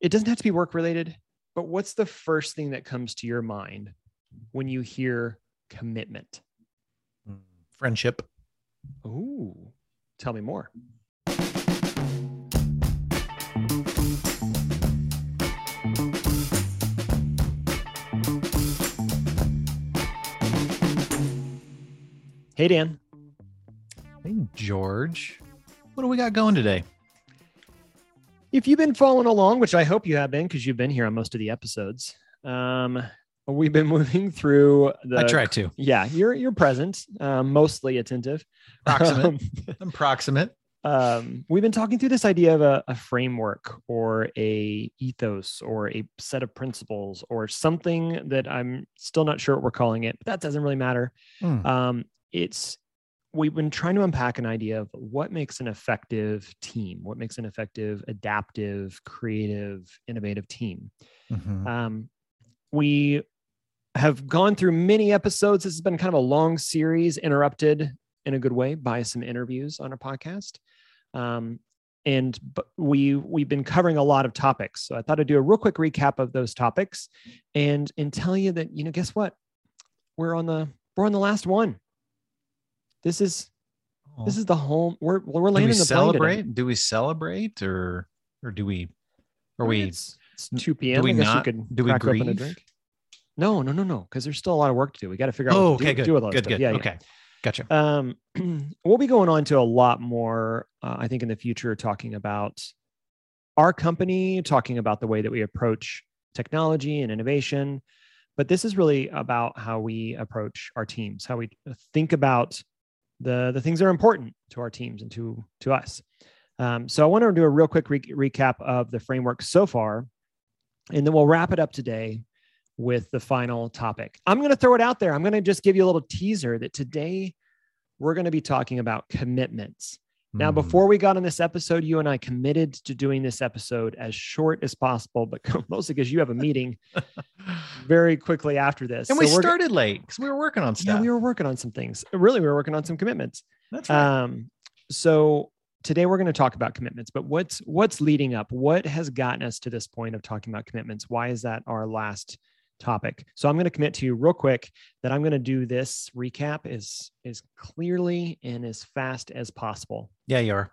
it doesn't have to be work related, but what's the first thing that comes to your mind when you hear commitment? Friendship. Ooh, tell me more. Hey, Dan. Hey, George. What do we got going today? If you've been following along, which I hope you have been because you've been here on most of the episodes, um, we've been moving through the. I try to. Yeah, you're you're present, um, mostly attentive. Proximate. Um, I'm proximate. um, we've been talking through this idea of a, a framework or a ethos or a set of principles or something that I'm still not sure what we're calling it, but that doesn't really matter. Hmm. Um, it's we've been trying to unpack an idea of what makes an effective team, what makes an effective, adaptive, creative, innovative team. Mhm. Um, we have gone through many episodes. This has been kind of a long series, interrupted in a good way by some interviews on our podcast. Um, and we we've been covering a lot of topics. So I thought I'd do a real quick recap of those topics and and tell you that you know guess what we're on the we're on the last one. This is this Oh. is the home. We're we're do landing we the celebrate? Do we celebrate or or do we are we It's, it's two p.m. Do we I guess not- do we crack open a drink. No, no, no, no, because there's still a lot of work to do. We got to figure out. Oh, what okay, do, good. do with all Good, stuff. good. Yeah, yeah. okay. Gotcha. Um, we'll be going on to a lot more, uh, I think, in the future, talking about our company, talking about the way that we approach technology and innovation. But this is really about how we approach our teams, how we think about the the things that are important to our teams and to to us. Um, so I want to do a real quick re- recap of the framework so far, and then we'll wrap it up today with the final topic. I'm going to throw it out there. I'm going to just give you a little teaser that today we're going to be talking about commitments. Now, Hmm. before we got on this episode, you and I committed to doing this episode as short as possible, but mostly because you have a meeting very quickly after this. and we So we're started late because we were working on stuff. Yeah, we were working on some things. Really, we were working on some commitments. That's right. Um, so today we're going to talk about commitments, but what's what's leading up? What has gotten us to this point of talking about commitments? Why is that our last topic? So I'm going to commit to you real quick that I'm going to do this recap as as clearly and as fast as possible. yeah, you are.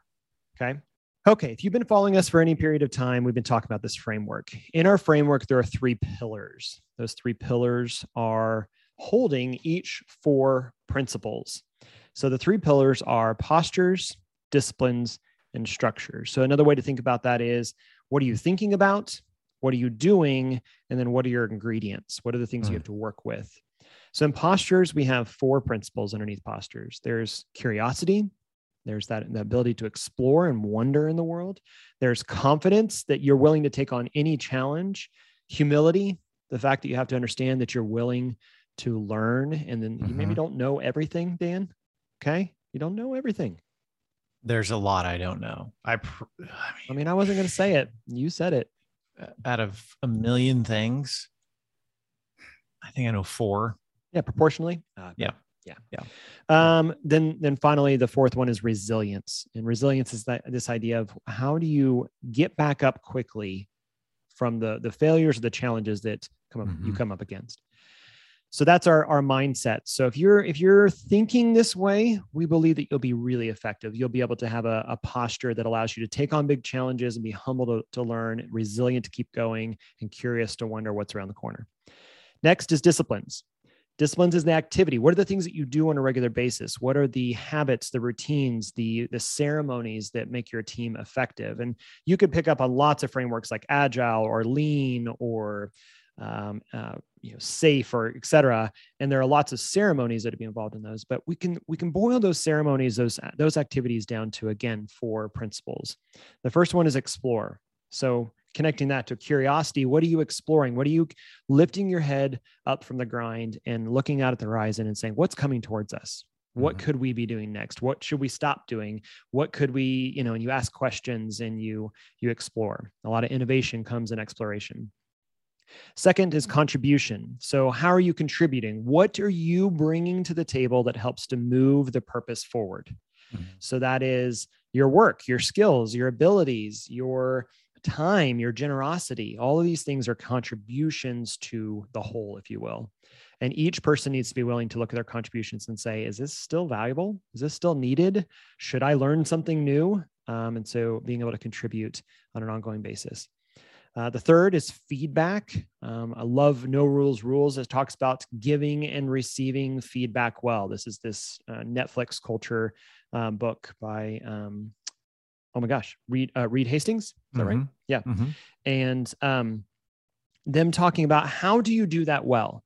Okay. Okay. If you've been following us for any period of time, we've been talking about this framework. In our framework, there are three pillars. Those three pillars are holding each four principles. So the three pillars are postures, disciplines, and structures. So another way to think about that is what are you thinking about? What are you doing? And then what are your ingredients? What are the things you Mm. have to work with? So in postures, we have four principles underneath postures. There's curiosity, there's that the ability to explore and wonder in the world. There's confidence that you're willing to take on any challenge, humility, the fact that you have to understand that you're willing to learn and then you maybe Mhm. don't know everything, Dan. Okay? You don't know everything. There's a lot I don't know. I, pr- I I mean, mean, I wasn't going to say it. You said it. Out of a million things, I think I know four. Yeah, proportionally. Uh, Yeah. Yeah. Yeah. Um, then then finally the fourth one is resilience. And resilience is that this idea of how do you get back up quickly from the the failures or the challenges that come up you Mhm. come up against. So that's our our mindset. So if you're if you're thinking this way, we believe that you'll be really effective. You'll be able to have a, a posture that allows you to take on big challenges and be humble to, to learn, resilient to keep going, and curious to wonder what's around the corner. Next is disciplines. Disciplines is the activity. What are the things that you do on a regular basis? What are the habits, the routines, the the ceremonies that make your team effective? And you could pick up on lots of frameworks like Agile or Lean or um, uh, you know Safe or et cetera. And there are lots of ceremonies that would be involved in those. But we can we can boil those ceremonies, those those activities down to again four principles. The first one is explore. So connecting that to curiosity, what are you exploring? What are you lifting your head up from the grind and looking out at the horizon and saying, what's coming towards us? What Mhm. could we be doing next? What should we stop doing? What could we, you know, and you ask questions and you you explore. A lot of innovation comes in exploration. Second is contribution. So, how are you contributing? What are you bringing to the table that helps to move the purpose forward? Mhm. So, that is your work, your skills, your abilities, your time, your generosity, all of these things are contributions to the whole, if you will. And each person needs to be willing to look at their contributions and say, is this still valuable? Is this still needed? Should I learn something new? Um, and so being able to contribute on an ongoing basis. Uh, the third is feedback. Um, I love No Rules Rules. It talks about giving and receiving feedback well. This is this uh, Netflix culture um, book by, um, oh my gosh, Reed, uh, Reed Hastings. Is that mm-hmm. right? Yeah. Mm-hmm. And um, them talking about how do you do that well?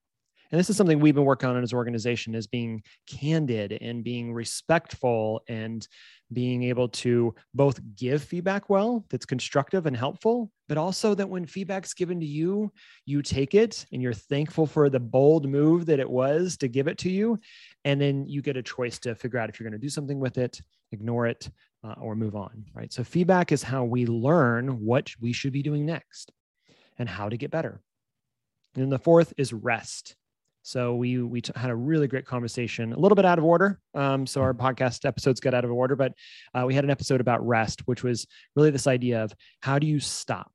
And this is something we've been working on as an organization is being candid and being respectful and being able to both give feedback well that's constructive and helpful but also that when feedback's given to you you take it and you're thankful for the bold move that it was to give it to you. And then you get a choice to figure out if you're going to do something with it ignore it uh, or move on right? So feedback is how we learn what we should be doing next and how to get better. And the fourth is rest so we we t- had a really great conversation, a little bit out of order. Um, so our podcast episodes got out of order, but uh, we had an episode about rest, which was really this idea of how do you stop?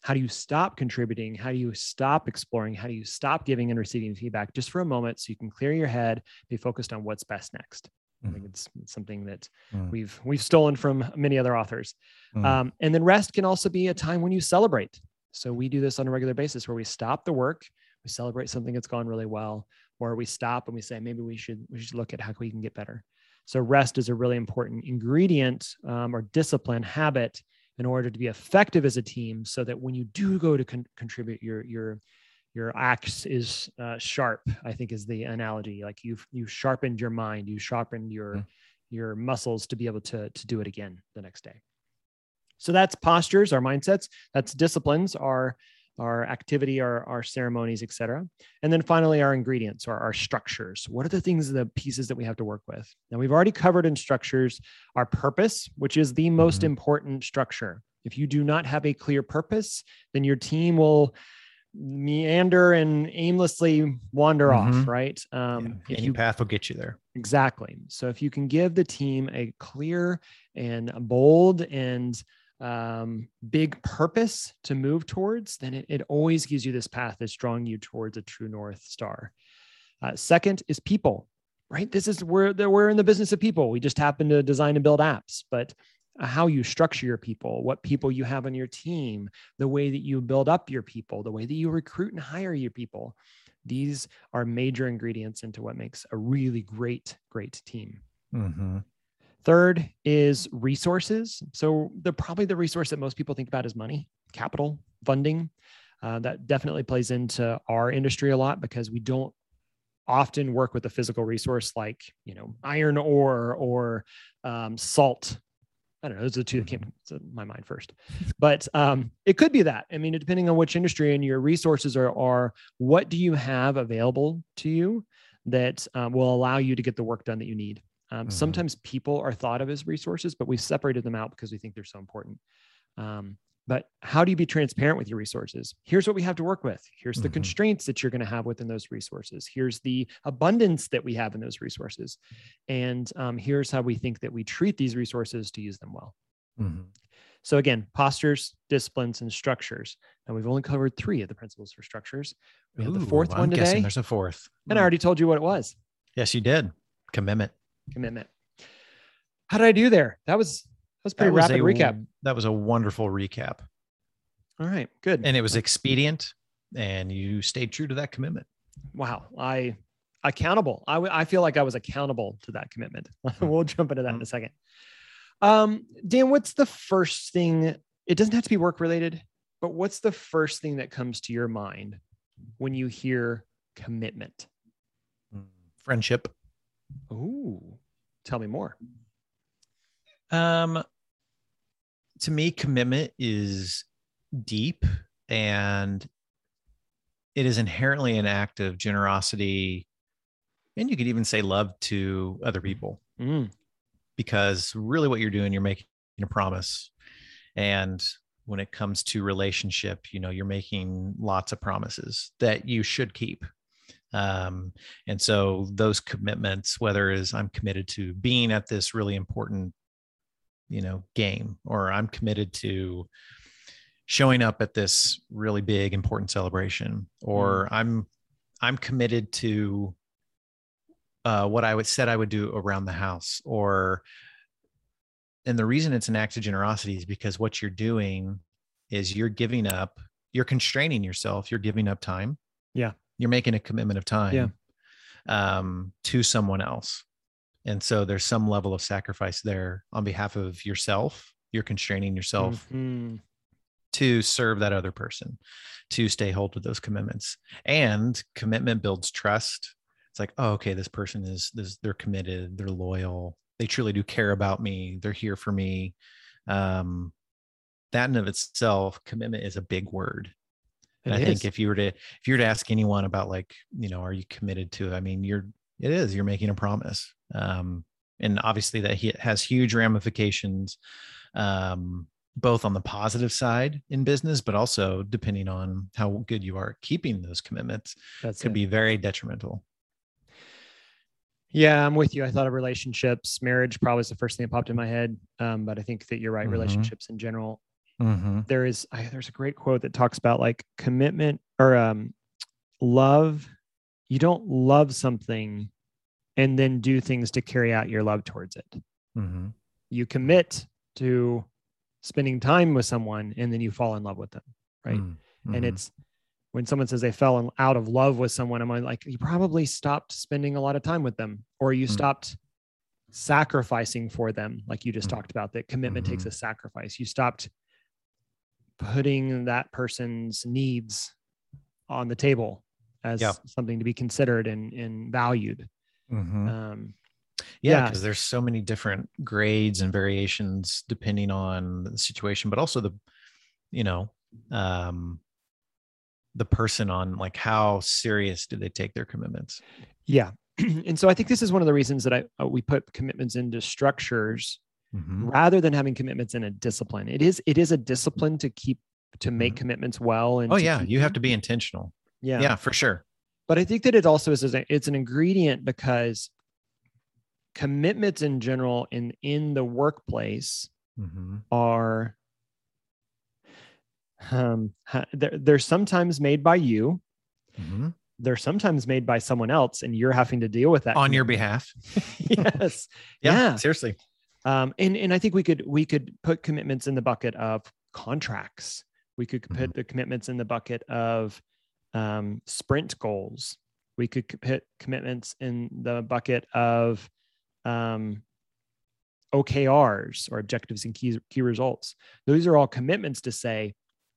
How do you stop contributing? How do you stop exploring? How do you stop giving and receiving feedback just for a moment so you can clear your head, be focused on what's best next? I think mm. it's, it's something that mm. we've we've stolen from many other authors. Mm. Um, and then rest can also be a time when you celebrate. So we do this on a regular basis where we stop the work we celebrate something that's gone really well or we stop and we say maybe we should we should look at how we can get better. So rest is a really important ingredient um, or discipline habit in order to be effective as a team so that when you do go to con- contribute your your your axe is uh, sharp i think is the analogy. Like you've you've sharpened your mind you sharpened your mm. your muscles to be able to to do it again the next day. So that's postures our mindsets. That's disciplines our our activity, our, our ceremonies, etc. And then finally, our ingredients or our structures. What are the things, the pieces that we have to work with? Now, we've already covered in structures our purpose, which is the most mm-hmm. important structure. If you do not have a clear purpose, then your team will meander and aimlessly wander mm-hmm. off, right? Um, yeah, any you, path will get you there. Exactly. So if you can give the team a clear and bold and um, big purpose to move towards, then it, it always gives you this path that's drawing you towards a true North Star. Uh, second is people, right? This is where we're in the business of people. We just happen to design and build apps, but uh, how you structure your people, what people you have on your team, the way that you build up your people, the way that you recruit and hire your people. These are major ingredients into what makes a really great, great team. Mm-hmm. Third is resources. So the probably the resource that most people think about is money, capital, funding. Uh, that definitely plays into our industry a lot because we don't often work with a physical resource like you know iron ore or um, salt. I don't know. Those are the two that came mm-hmm. to my mind first, but um, it could be that. I mean, depending on which industry and your resources are, are what do you have available to you that um, will allow you to get the work done that you need. Um, mm-hmm. Sometimes people are thought of as resources, but we've separated them out because we think they're so important. Um, but how do you be transparent with your resources? Here's what we have to work with. Here's the mm-hmm. constraints that you're going to have within those resources. Here's the abundance that we have in those resources. And um, here's how we think that we treat these resources to use them well. Mm-hmm. So, again, postures, disciplines, and structures. And we've only covered three of the principles for structures. We have the fourth I'm one today. There's a fourth. And I already told you what it was. Yes, you did. Commitment commitment. How did I do there? That was that was pretty that was rapid a, recap. That was a wonderful recap. All right, good. And it was expedient, and you stayed true to that commitment. Wow, I accountable. I, I feel like I was accountable to that commitment. we'll jump into that in a mm-hmm. second. Um, Dan, what's the first thing? It doesn't have to be work related, but what's the first thing that comes to your mind when you hear commitment? Mm, friendship. Ooh, tell me more. Um, to me, commitment is deep and it is inherently an act of generosity. And you could even say love to other people mm. because really what you're doing, you're making a promise. And when it comes to relationship, you know, you're making lots of promises that you should keep. Um, and so those commitments, whether is I'm committed to being at this really important, you know, game, or I'm committed to showing up at this really big important celebration or i'm i'm committed to uh, what i would said i would do around the house or and the reason it's an act of generosity is because what you're doing is you're giving up you're constraining yourself you're giving up time Yeah. You're making a commitment of time Yeah. um, to someone else. And so there's some level of sacrifice there on behalf of yourself. You're constraining yourself Mhm. to serve that other person to stay hold of those commitments. And commitment builds trust. It's like oh okay this person is this they're committed they're loyal they truly do care about me they're here for me. Um that in of itself commitment is a big word i is. think if you were to if you were to ask anyone about like you know are you committed to it? i mean you're it is you're making a promise um and obviously that he- has huge ramifications um both on the positive side in business but also depending on how good you are keeping those commitments That's could it. be very detrimental Yeah, I'm with you. I thought of relationships. Marriage probably is the first thing that popped in my head. Um, but I think that you're right. Mhm. Relationships in general. Mm-hmm. There is I, there's a great quote that talks about like commitment or um, love. You don't love something and then do things to carry out your love towards it. Mm-hmm. You commit to spending time with someone and then you fall in love with them. Right. Mm-hmm. and it's when someone says they fell in, out of love with someone i'm like you probably stopped spending a lot of time with them or you Mm. stopped sacrificing for them like you just Mm. talked about that commitment takes Mhm. a sacrifice you stopped putting that person's needs on the table as Yeah. something to be considered and, and valued Mhm. um, yeah yeah. because there's so many different grades and variations depending on the situation but also the you know um the person on like how serious do they take their commitments yeah and so i think this is one of the reasons that i uh, we put commitments into structures Mhm. rather than having commitments in a discipline. It is it is a discipline to keep to make Mhm. commitments well. And oh yeah you have to be intentional yeah. yeah, for sure But I think that it also is it's an ingredient because commitments in general in in the workplace hmm are um they're, they're sometimes made by you hmm they're sometimes made by someone else and you're having to deal with that on your behalf yes yeah, Yeah. seriously um, and and I think we could we could put commitments in the bucket of contracts. We could put Mhm. the commitments in the bucket of um, sprint goals. We could put commitments in the bucket of um, OKRs or objectives and key key results. Those are all commitments to say,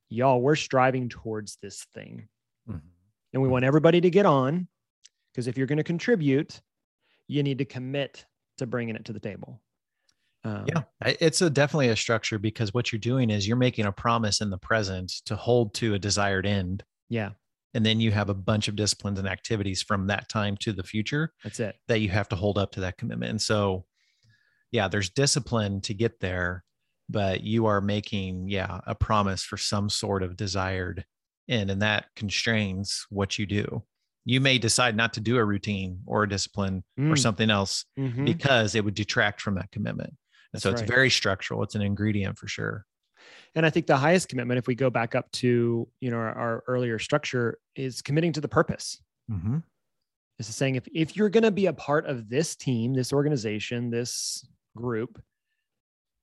y'all, we're striving towards this thing, Mhm. and we Mhm. want everybody to get on. Because if you're going to contribute, you need to commit to bringing it to the table. Um, yeah it's a definitely a structure because what you're doing is you're making a promise in the present to hold to a desired end. Yeah, and then you have a bunch of disciplines and activities from that time to the future that's it. that you have to hold up to that commitment. And so yeah there's discipline to get there but you are making yeah a promise for some sort of desired end and that constrains what you do. You may decide not to do a routine or a discipline or Mm, something else mhm. because it would detract from that commitment That's so it's right. very structural it's an ingredient for sure And I think the highest commitment, if we go back up to you know our, our earlier structure, is committing to the purpose. mm-hmm. This is saying if if you're going to be a part of this team, this organization, this group,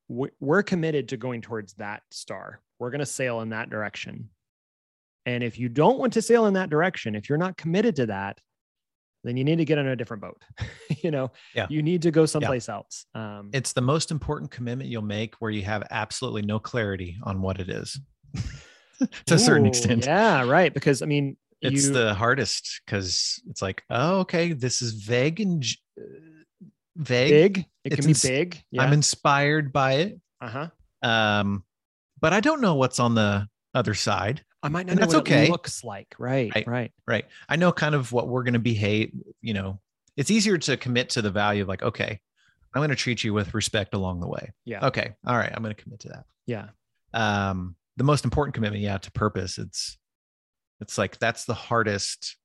we- we're committed to going towards that star. We're going to sail in that direction. And if you don't want to sail in that direction, if you're not committed to that, then you need to get on a different boat. you know, Yeah. you need to go someplace else. Um, it's the most important commitment you'll make where you have absolutely no clarity on what it is to a certain extent Yeah, right. Because I mean, it's you, the hardest because it's like oh okay this is vague and uh, vague big. It It's can be ins- big. Yeah. i'm inspired by it uh huh. um but i don't know what's on the other side I might not know that's what okay. it looks like. Right. Right. Right. right i know kind of what we're going to behave you know it's easier to commit to the value of like okay i'm going to treat you with respect along the way Yeah. okay all right i'm going to commit to that Yeah. um the most important commitment yeah to purpose it's it's like that's the hardest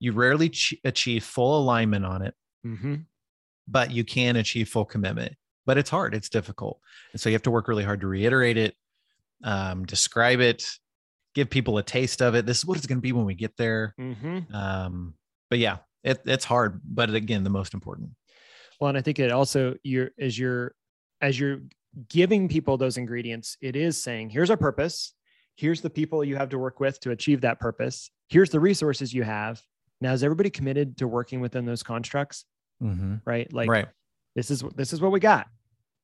you rarely ch- achieve full alignment on it Mm-hmm. but you can achieve full commitment but it's hard it's difficult and so you have to work really hard to reiterate it um, describe it, give people a taste of it. This is what it's going to be when we get there. Mm-hmm. Um, but yeah, it, it's hard, but again, the most important. Well, and I think it also you're as you're as you're giving people those ingredients, it is saying, here's our purpose. Here's the people you have to work with to achieve that purpose. Here's the resources you have. Now, is everybody committed to working within those constructs? Mm-hmm. Right. Like right. this is this is what we got.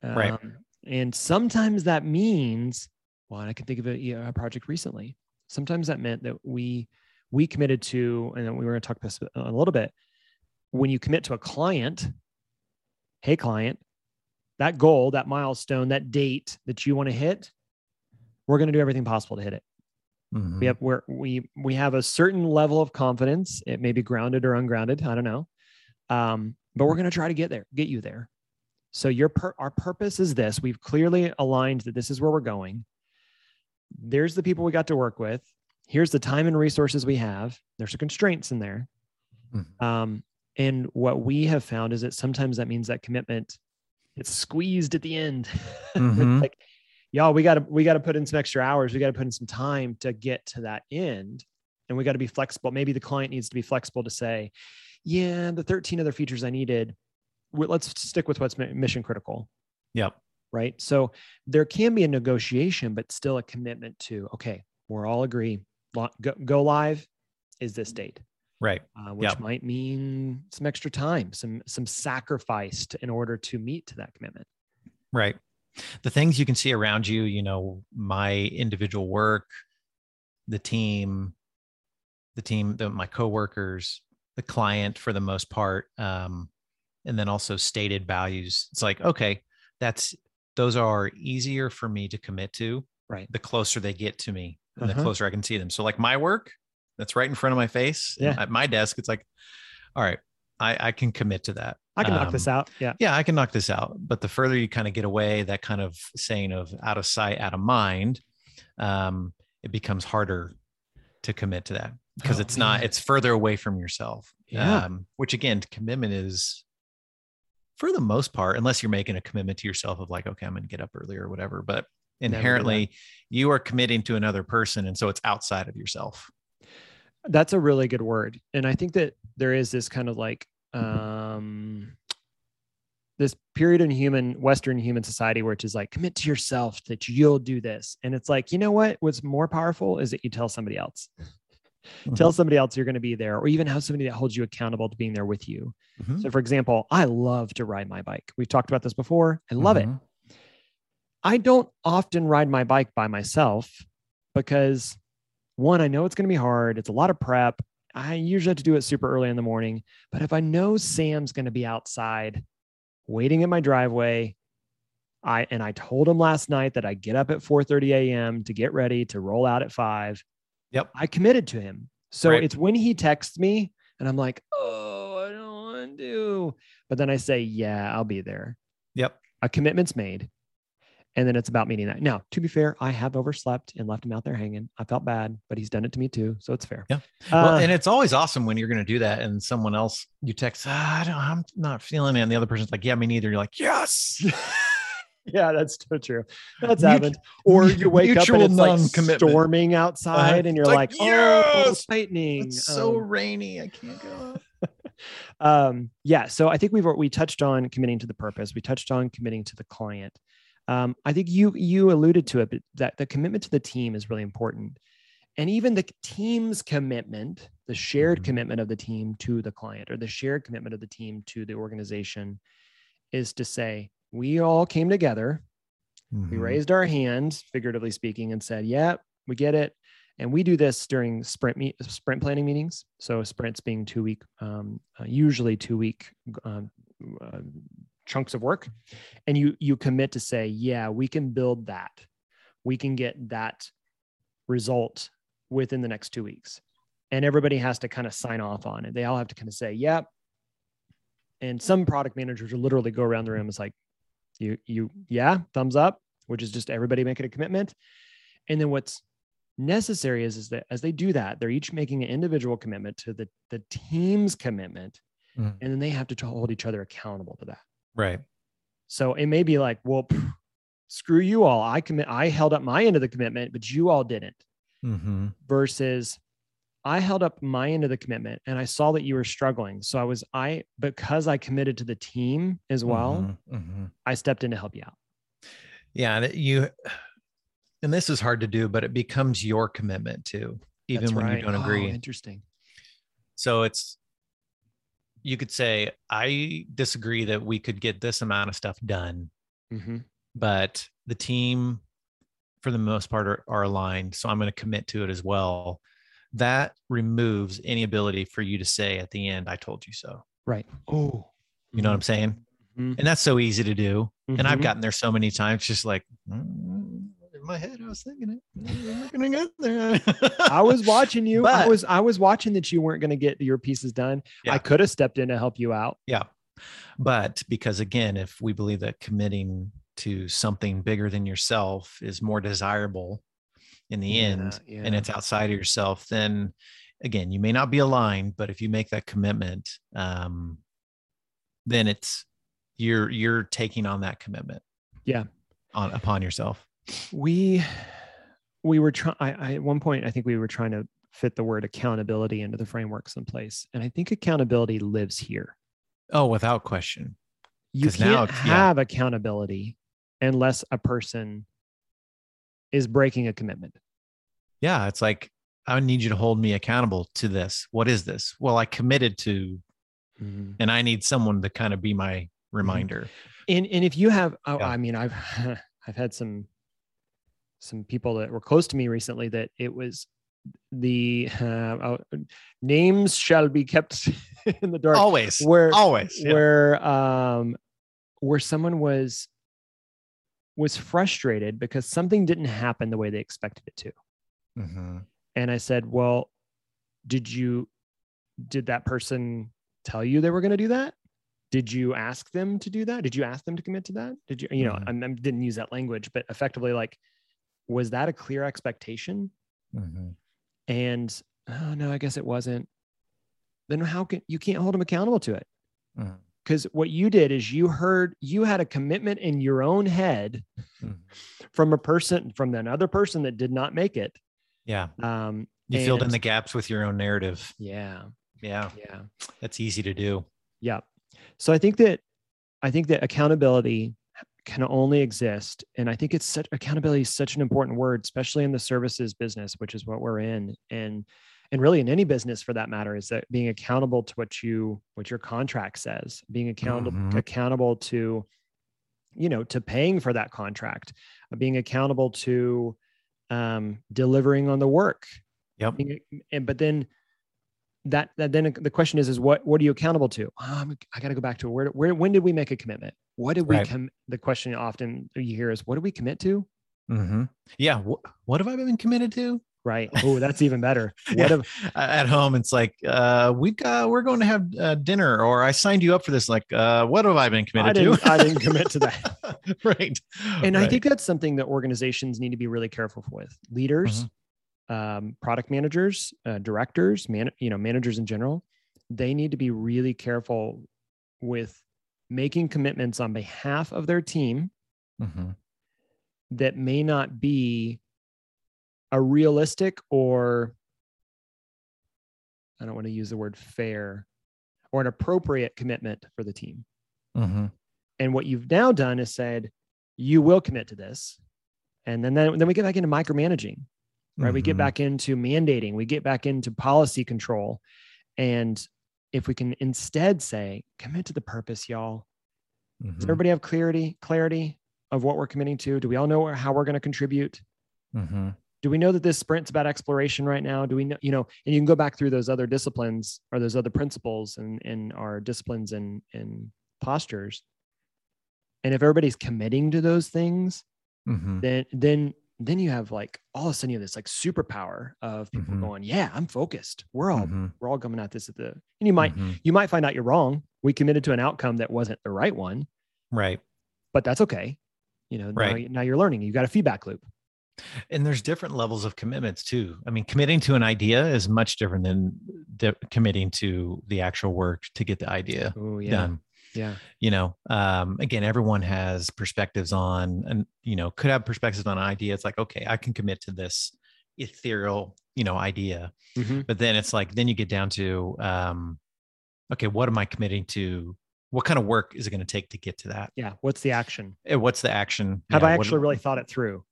Right. Um, and sometimes that means, well, I can think of a, a project recently. Sometimes that meant that we we committed to, and we were going to talk about this a little bit. When you commit to a client, hey client, that goal, that milestone, that date that you want to hit, we're going to do everything possible to hit it. Mhm. We have where we we have a certain level of confidence. It may be grounded or ungrounded. I don't know. Um, but we're going to try to get there, get you there. So your per- our purpose is this. We've clearly aligned that this is where we're going. There's the people we got to work with. Here's the time and resources we have. There's some constraints in there. Mhm. Um, and what we have found is that sometimes that means that commitment it's squeezed at the end. Mhm. like, y'all, we got to we got to put in some extra hours. We got to put in some time to get to that end, and we got to be flexible. Maybe the client needs to be flexible to say, yeah, the 13 other features I needed, let's stick with what's mission critical Yep. Right? So there can be a negotiation, but still a commitment to, okay, we're all agree, go, go live is this date, Right. uh, which Yep. might mean some extra time, some some sacrifice to, in order to meet to that commitment. Right. The things you can see around you, you know, my individual work, the team, the team, the, my coworkers, the client for the most part, um, and then also stated values. It's like, okay, that's those are easier for me to commit to. Right. The closer they get to me, and the Uh-huh. closer I can see them. So, like my work, that's right in front of my face. Yeah. At my desk, it's like, all right, I, I can commit to that. I can knock this Um, out. Yeah. yeah, I can knock this out. But the further you kind of get away, that kind of saying of out of sight, out of mind, um, it becomes harder to commit to that because Oh, it's not, it's further away from yourself. Yeah. Um, which again, commitment is for the most part, unless you're making a commitment to yourself of like, okay, I'm going to get up early or whatever. But inherently, you are committing to another person. And so it's outside of yourself. That's a really good word. And I think that there is this kind of like um this period in human Western human society where it's just like commit to yourself that you'll do this. And it's like, you know what? What's more powerful is that you tell somebody else. Tell somebody else you're going to be there, or even have somebody that holds you accountable to being there with you. Mhm. So, for example, I love to ride my bike. We've talked about this before. I love it. Mhm. I don't often ride my bike by myself because one, I know it's going to be hard. It's a lot of prep. I usually have to do it super early in the morning. But if I know Sam's going to be outside waiting in my driveway, I and I told him last night that I get up at 4:30 a.m. to get ready to roll out at five. Yep. I committed to him. So Right. it's when he texts me and I'm like, oh, I don't want to. But then I say, yeah, I'll be there Yep. a commitment's made and then it's about meeting that now to be fair i have overslept and left him out there hanging i felt bad but he's done it to me too so it's fair Yeah. Well, Uh, and it's always awesome when you're going to do that, and someone else you text, ah, I don't, I'm not feeling it, and the other person's like, Yeah, me neither. You're like, Yes, yeah that's so true that's Mut- happened or you wake up and it's like storming outside and you're like, like, oh yes! lightning it's so Um, rainy. I can't go. um yeah so i think we've we touched on committing to the purpose we touched on committing to the client um i think you you alluded to it but that the commitment to the team is really important and even the team's commitment the shared Mhm. commitment of the team to the client or the shared commitment of the team to the organization is to say we all came together. We Mhm. raised our hands figuratively speaking and said yeah we get it. And we do this during sprint meet, sprint planning meetings. So sprints being two week um, uh, usually two week um, uh, chunks of work. And you you commit to say yeah we can build that. We can get that result within the next two weeks. And everybody has to kind of sign off on it. They all have to kind of say yep and some product managers will literally go around the room it's like you you yeah thumbs up which is just everybody making a commitment and then what's necessary is is that as they do that they're each making an individual commitment to the the team's commitment Mhm. and then they have to hold each other accountable to that Right. so it may be like well pff, screw you all. I commit. I held up my end of the commitment, but you all didn't. Mm-hmm. Versus, I held up my end of the commitment, and I saw that you were struggling. So I was I because I committed to the team as well. Mhm, mhm. I stepped in to help you out. Yeah, you and this is hard to do, but it becomes your commitment too, even That's when right. you don't Oh, agree. interesting. So it's you could say, I disagree that we could get this amount of stuff done, hmm but the team for the most part are, are aligned. So I'm going to commit to it as well. That removes any ability for you to say at the end, I told you so. Right. Oh, You know what I'm saying? Mhm. And that's so easy to do. And I've Mhm. gotten there so many times, just like "Mm, in my head, I was thinking it. I'm not gonna get there. I was watching you. I was I was watching that you weren't going to get your pieces done. Yeah. I could have stepped in to help you out. Yeah. But because again, if we believe that committing to something bigger than yourself is more desirable in the end Yeah, and it's outside of yourself, then again, you may not be aligned, but if you make that commitment, um, then it's you're you're taking on that commitment. Yeah. On upon yourself. we we were trying I, I at one point i think we were trying to fit the word accountability into the frameworks in place and i think accountability lives here Oh, without question. you can't now it's- yeah. have accountability unless a person is breaking a commitment Yeah. It's like, I need you to hold me accountable to this. What is this? Well, I committed to, and I need someone to kind of be my reminder. and and if you have oh, Yeah. i mean i've i've had some some people that were close to me recently that it was the uh, oh, names shall be kept in the dark Always. where Always. yeah. where um where someone was was frustrated because something didn't happen the way they expected it to Mhm. and i said well did you did that person tell you they were going to do that did you ask them to do that did you ask them to commit to that did you you know Mhm. I, I didn't use that language but effectively like was that a clear expectation Mhm. and oh no i guess it wasn't then how can you can't hold them accountable to it Mhm. Because what you did is you heard you had a commitment in your own head Mhm. from a person from another person that did not make it Yeah. um You filled in the gaps with your own narrative. yeah Yeah. yeah That's easy to do. yeah so i think that i think that accountability can only exist and i think it's such accountability is such an important word especially in the services business which is what we're in and and really in any business for that matter is that being accountable to what you what your contract says being accountable Mhm. accountable to you know to paying for that contract uh, being accountable to um delivering on the work Yep. being- and but then that, that then the question is is what what are you accountable to um, i got to go back to where where when did we make a commitment what did we Right. come the question often you hear is what do we commit to hmm Yeah. Wh- what have I been committed to? Right. Oh that's even better. Yeah. have at home it's like uh we've got we're going to have uh, dinner or i signed you up for this like uh what have i been I committed didn't, to? I didn't commit to that. Right. And i think that's something that organizations need to be really careful with. Leaders Mm-hmm. um, product managers uh, directors man you know managers in general they need to be really careful with making commitments on behalf of their team Mhm. that may not be a realistic or I don't want to use the word fair or an appropriate commitment for the team. Mhm. And what you've now done is said, you will commit to this. And then, then, then we get back into micromanaging, right? We get Mhm. back into mandating, we get back into policy control. And if we can instead say, commit to the purpose, y'all, does Mhm. everybody have clarity, clarity of what we're committing to? Do we all know how we're going to contribute? Do we know that this sprint's about exploration right now do we know you know and you can go back through those other disciplines or those other principles and and our disciplines and and postures and if everybody's committing to those things Mhm. then then then you have like all of a sudden you have this like superpower of people Mhm. going yeah i'm focused we're all Mhm. we're all coming at this at the and you might Mhm. you might find out you're wrong we committed to an outcome that wasn't the right one right but that's okay you know now, Right. now you're learning you got a feedback loop and there's different levels of commitments too i mean committing to an idea is much different than di- committing to the actual work to get the idea oh yeah done Yeah. You know, um, again, everyone has perspectives on, and you know, could have perspectives on an idea. It's like, okay, I can commit to this ethereal, you know, idea, Mhm. but then it's like, then you get down to, um, okay, what am I committing to? What kind of work is it going to take to get to that? Yeah. What's the action? Eh, What's the action? Have I what- actually really thought it through?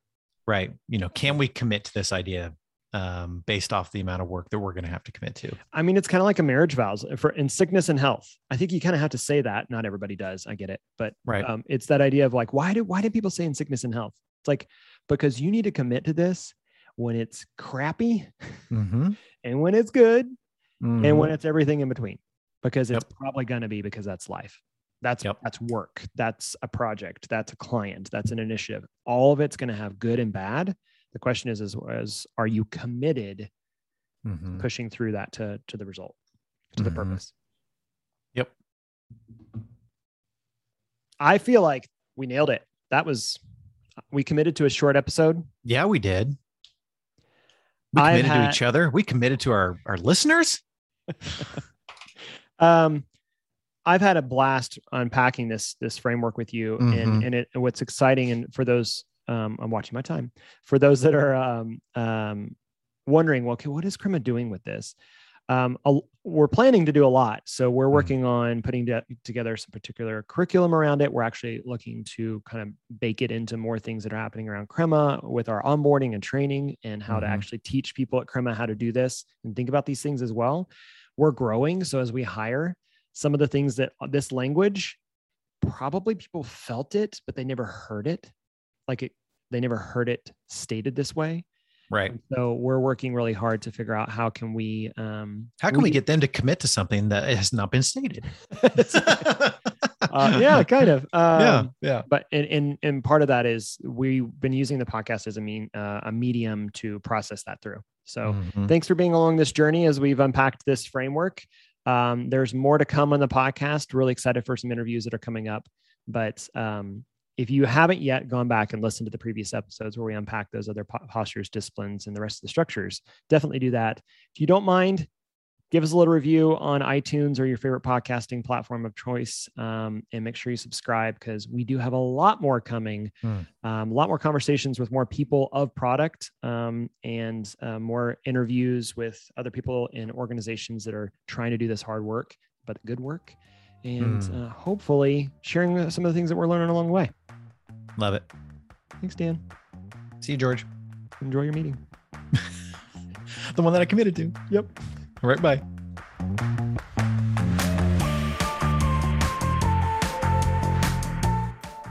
Right? You know, can we commit to this idea um, based off the amount of work that we're going to have to commit to? I mean, it's kind of like a marriage vows for in sickness and health. I think you kind of have to say that. Not everybody does. I get it, but Right. um, it's that idea of like, why do why do people say in sickness and health? It's like because you need to commit to this when it's crappy Mm-hmm. and when it's good Mhm. and when it's everything in between, because it's Yep. probably going to be because that's life. That's Yep. that's work. That's a project. That's a client. That's an initiative. All of it's going to have good and bad. The question is, is, is are you committed Mhm. pushing through that to to the result, to the Mhm. purpose? Yep. I feel like we nailed it. That was we committed to a short episode. Yeah, we did. We committed had- to each other. We committed to our our listeners. Um, I've had a blast unpacking this this framework with you, and Mhm. and it what's exciting and for those um, I'm watching my time for those that are um, um, wondering, well, okay, what is Crema doing with this? Um, a- we're planning to do a lot, so we're Mhm. working on putting to- together some particular curriculum around it. We're actually looking to kind of bake it into more things that are happening around Crema with our onboarding and training, and how to Mhm. actually teach people at Crema how to do this and think about these things as well. We're growing, so as we hire, some of the things that uh, this language probably people felt it but they never heard it like it they never heard it stated this way Right. And so we're working really hard to figure out how can we um How can we, get them to commit to something that has not been stated? uh, yeah kind of um, yeah. Yeah. but and, and and part of that is we've been using the podcast as a mean uh, a medium to process that through so Mhm. thanks for being along this journey as we've unpacked this framework. Um, there's more to come on the podcast. Really excited for some interviews that are coming up. But um, if you haven't yet gone back and listened to the previous episodes where we unpack those other po- postures, disciplines, and the rest of the structures, definitely do that. If you don't mind, give us a little review on iTunes or your favorite podcasting platform of choice, um, and make sure you subscribe because we do have a lot more coming Hmm. um, a lot more conversations with more people of product um, and uh, more interviews with other people in organizations that are trying to do this hard work, but good work. And Hmm. uh, hopefully sharing some of the things that we're learning along the way. Love it. Thanks, Dan. See you, George. Enjoy your meeting. The one that I committed to. Yep. All right. Bye.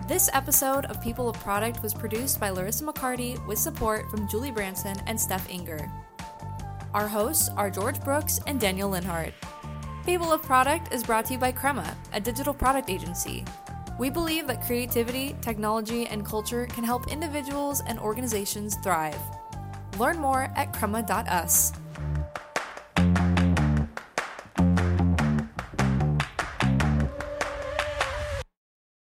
This episode of People of Product was produced by Larissa McCarty with support from Julie Branson and Steph Inger. Our hosts are George Brooks and Daniel Linhart. People of Product is brought to you by Crema, a digital product agency. We believe that creativity, technology, and culture can help individuals and organizations thrive. Learn more at crema.us.